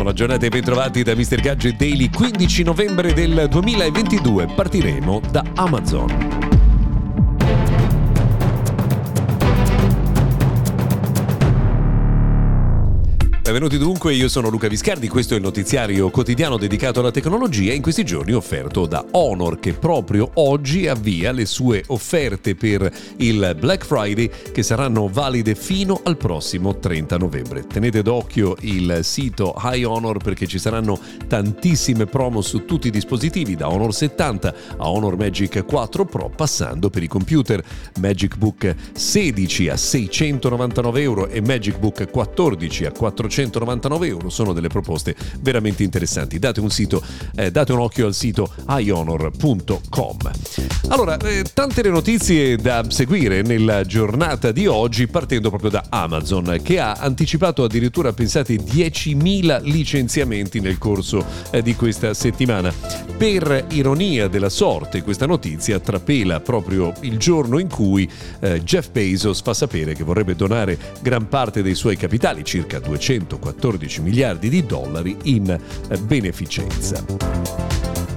Buona giornata e bentrovati da Mr. Gadget Daily 15 novembre del 2022. Partiremo da Amazon. Benvenuti dunque, io sono Luca Viscardi, questo è il notiziario quotidiano dedicato alla tecnologia in questi giorni offerto da Honor che proprio oggi avvia le sue offerte per il Black Friday che saranno valide fino al prossimo 30 novembre. Tenete d'occhio il sito High Honor perché ci saranno tantissime promo su tutti i dispositivi da Honor 70 a Honor Magic 4 Pro passando per i computer Magic Book 16 a 699 euro e Magic Book 14 a 400 199 euro sono delle proposte veramente interessanti. Date un, sito, eh, date un occhio al sito ionor.com. Allora, eh, tante le notizie da seguire nella giornata di oggi, partendo proprio da Amazon, che ha anticipato addirittura, pensate, 10.000 licenziamenti nel corso eh, di questa settimana. Per ironia della sorte, questa notizia trapela proprio il giorno in cui eh, Jeff Bezos fa sapere che vorrebbe donare gran parte dei suoi capitali, circa 200 114 miliardi di dollari in eh, beneficenza.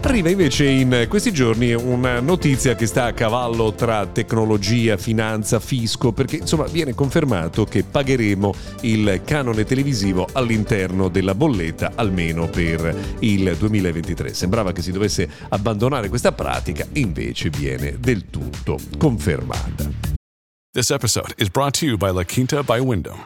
Arriva invece in questi giorni una notizia che sta a cavallo tra tecnologia, finanza, fisco, perché insomma viene confermato che pagheremo il canone televisivo all'interno della bolletta almeno per il 2023. Sembrava che si dovesse abbandonare questa pratica, invece viene del tutto confermata. This episode is brought to you by La Quinta by Wyndham.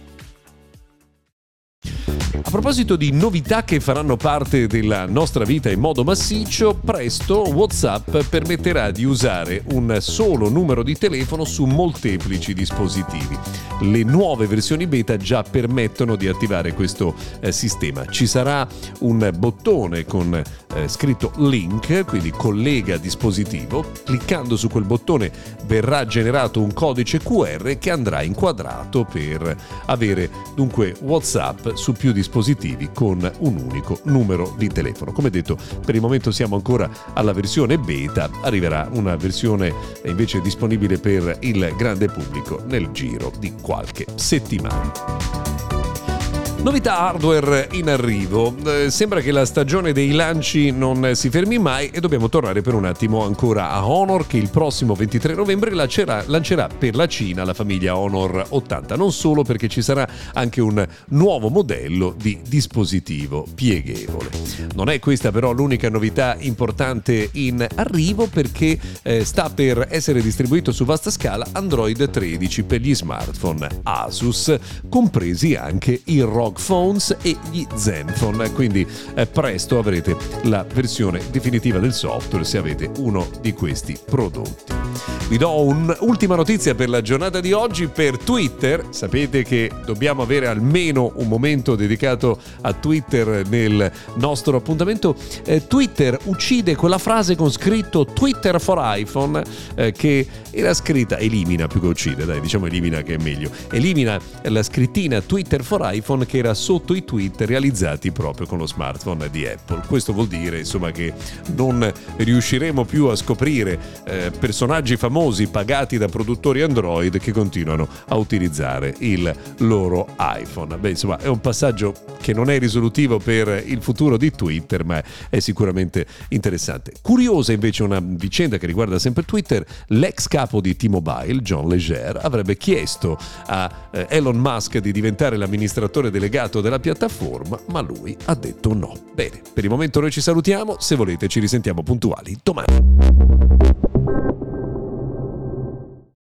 A proposito di novità che faranno parte della nostra vita in modo massiccio, presto WhatsApp permetterà di usare un solo numero di telefono su molteplici dispositivi. Le nuove versioni beta già permettono di attivare questo eh, sistema. Ci sarà un bottone con eh, scritto link, quindi collega dispositivo. Cliccando su quel bottone verrà generato un codice QR che andrà inquadrato per avere dunque WhatsApp su più dispositivi con un unico numero di telefono. Come detto, per il momento siamo ancora alla versione beta, arriverà una versione invece disponibile per il grande pubblico nel giro di qualche settimana. Novità hardware in arrivo. Eh, sembra che la stagione dei lanci non si fermi mai e dobbiamo tornare per un attimo ancora a Honor che il prossimo 23 novembre lancerà, lancerà per la Cina la famiglia Honor 80. Non solo perché ci sarà anche un nuovo modello di dispositivo pieghevole. Non è questa però l'unica novità importante in arrivo perché eh, sta per essere distribuito su vasta scala Android 13 per gli smartphone Asus, compresi anche il ROG ROG Phones e gli Zenfone. Quindi eh, presto avrete la versione definitiva del software se avete uno di questi prodotti. Vi do un'ultima notizia per la giornata di oggi per Twitter. Sapete che dobbiamo avere almeno un momento dedicato a Twitter nel nostro appuntamento. Eh, Twitter uccide quella frase con scritto Twitter for iPhone eh, che era scritta, elimina più che uccide, dai diciamo elimina che è meglio, elimina la scrittina Twitter for iPhone che era sotto i tweet realizzati proprio con lo smartphone di Apple. Questo vuol dire insomma che non riusciremo più a scoprire eh, personaggi famosi pagati da produttori Android che continuano a utilizzare il loro iPhone. Beh, insomma, è un passaggio che non è risolutivo per il futuro di Twitter, ma è sicuramente interessante. Curiosa invece una vicenda che riguarda sempre Twitter, l'ex capo di T-Mobile, John Leger, avrebbe chiesto a eh, Elon Musk di diventare l'amministratore delegato della piattaforma, ma lui ha detto no. Bene, per il momento noi ci salutiamo, se volete ci risentiamo puntuali domani.